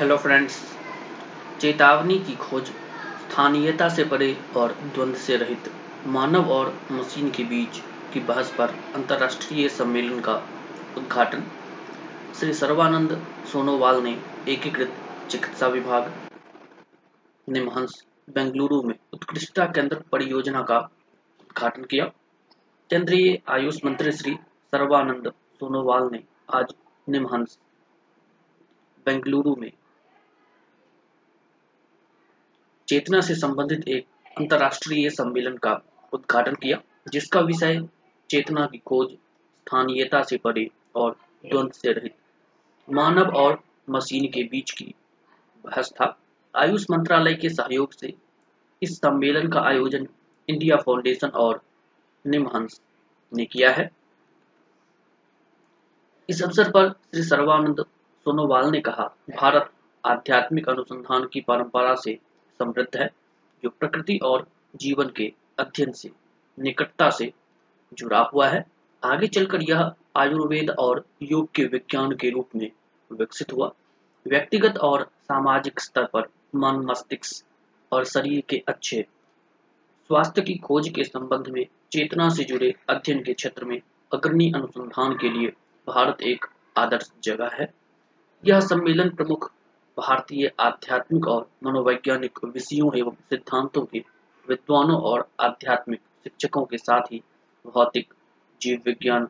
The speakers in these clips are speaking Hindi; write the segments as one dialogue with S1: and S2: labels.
S1: हेलो फ्रेंड्स चेतावनी की खोज स्थानीयता से परे और द्वंद्व से रहित मानव और मशीन के बीच की बहस पर अंतर्राष्ट्रीय सम्मेलन का उद्घाटन। श्री सर्वानंद सोनोवाल ने एकीकृत चिकित्सा विभाग निमहंस बेंगलुरु में उत्कृष्टता केंद्र परियोजना का उद्घाटन किया। केंद्रीय आयुष मंत्री श्री सर्वानंद सोनोवाल ने आज निमहंस बेंगलुरु में चेतना से संबंधित एक अंतर्राष्ट्रीय सम्मेलन का उद्घाटन किया, जिसका विषय चेतना की खोज, स्थानीयता से परे और द्वंद्व से रहित मानव और मशीन के बीच की बहस था। आयुष मंत्रालय के सहयोग से इस सम्मेलन का आयोजन इंडिया फाउंडेशन और निमहंस ने किया है। इस अवसर पर श्री सर्वानंद सोनोवाल ने कहा, भारत आध्यात्मिक अनुसंधान की परंपरा से समृद्ध है, जो प्रकृति और जीवन के अध्ययन से, निकटता से जुड़ा हुआ है। आगे चलकर यह आयुर्वेद और योग के विज्ञान के रूप में विकसित हुआ। व्यक्तिगत और सामाजिक स्तर पर मन, मस्तिष्क और शरीर के अच्छे स्वास्थ्य की खोज के संबंध में चेतना से जुड़े अध्ययन के क्षेत्र में अग्रणी अनुसंधान के लिए भारत एक आदर्श जगह है। यह सम्मेलन प्रमुख भारतीय आध्यात्मिक और मनोवैज्ञानिक विषयों एवं सिद्धांतों के विद्वानों और आध्यात्मिक शिक्षकों के साथ ही भौतिक, जीव विज्ञान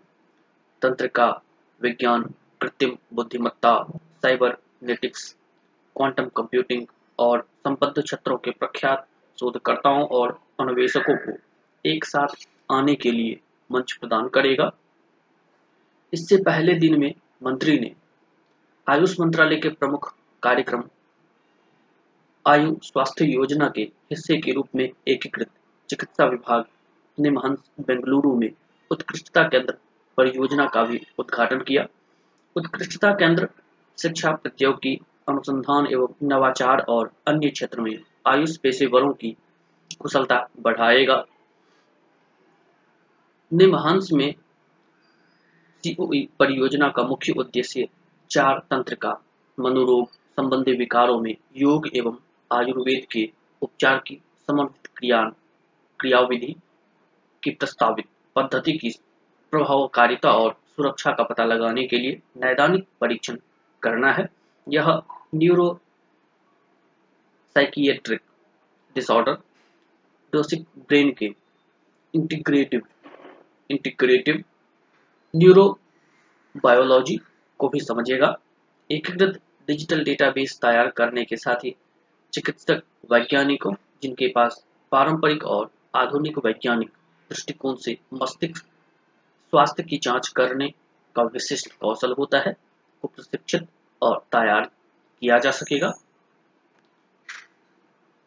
S1: तंत्रिका विज्ञान, कृत्रिम बुद्धिमत्ता, साइबर नेटिक्स, क्वांटम कंप्यूटिंग और संबद्ध क्षेत्रों के प्रख्यात शोधकर्ताओं और अन्वेषकों को एक साथ आने के लिए मंच प्रदान करेगा। इससे पहले दिन में मंत्री ने आयुष मंत्रालय के प्रमुख कार्यक्रम। आयु स्वास्थ्य योजना के हिस्से के रूप में एकीकृत चिकित्सा विभाग ने महंस बेंगलुरु में उत्कृष्टता केंद्र परियोजना का भी उद्घाटन किया। उत्कृष्टता केंद्र शिक्षा प्रौद्योगिकी अनुसंधान एवं नवाचार और अन्य क्षेत्र में आयुष पेशेवरों की कुशलता बढ़ाएगा। निमहंस में सीओई परियोजना का मुख्य उद्देश्य चार तंत्र का मनोरोग संबंधी विकारों में योग एवं आयुर्वेद के उपचार की समर्पित क्रिया क्रियाविधि की प्रस्तावित पद्धति की प्रभावकारिता और सुरक्षा का पता लगाने के लिए नैदानिक परीक्षण करना है। यह न्यूरो साइकिएट्रिक डिसऑर्डर डोसिक ब्रेन के इंटीग्रेटिव इंटीग्रेटिव न्यूरो बायोलॉजी को भी समझेगा। एकीकृत डिजिटल डेटाबेस तैयार करने के साथ ही चिकित्सक वैज्ञानिकों, जिनके पास पारंपरिक और आधुनिक वैज्ञानिक दृष्टिकोण से मस्तिष्क, स्वास्थ्य की जाँच करने का विशिष्ट कौशल होता है को प्रशिक्षित और तैयार किया जा सकेगा।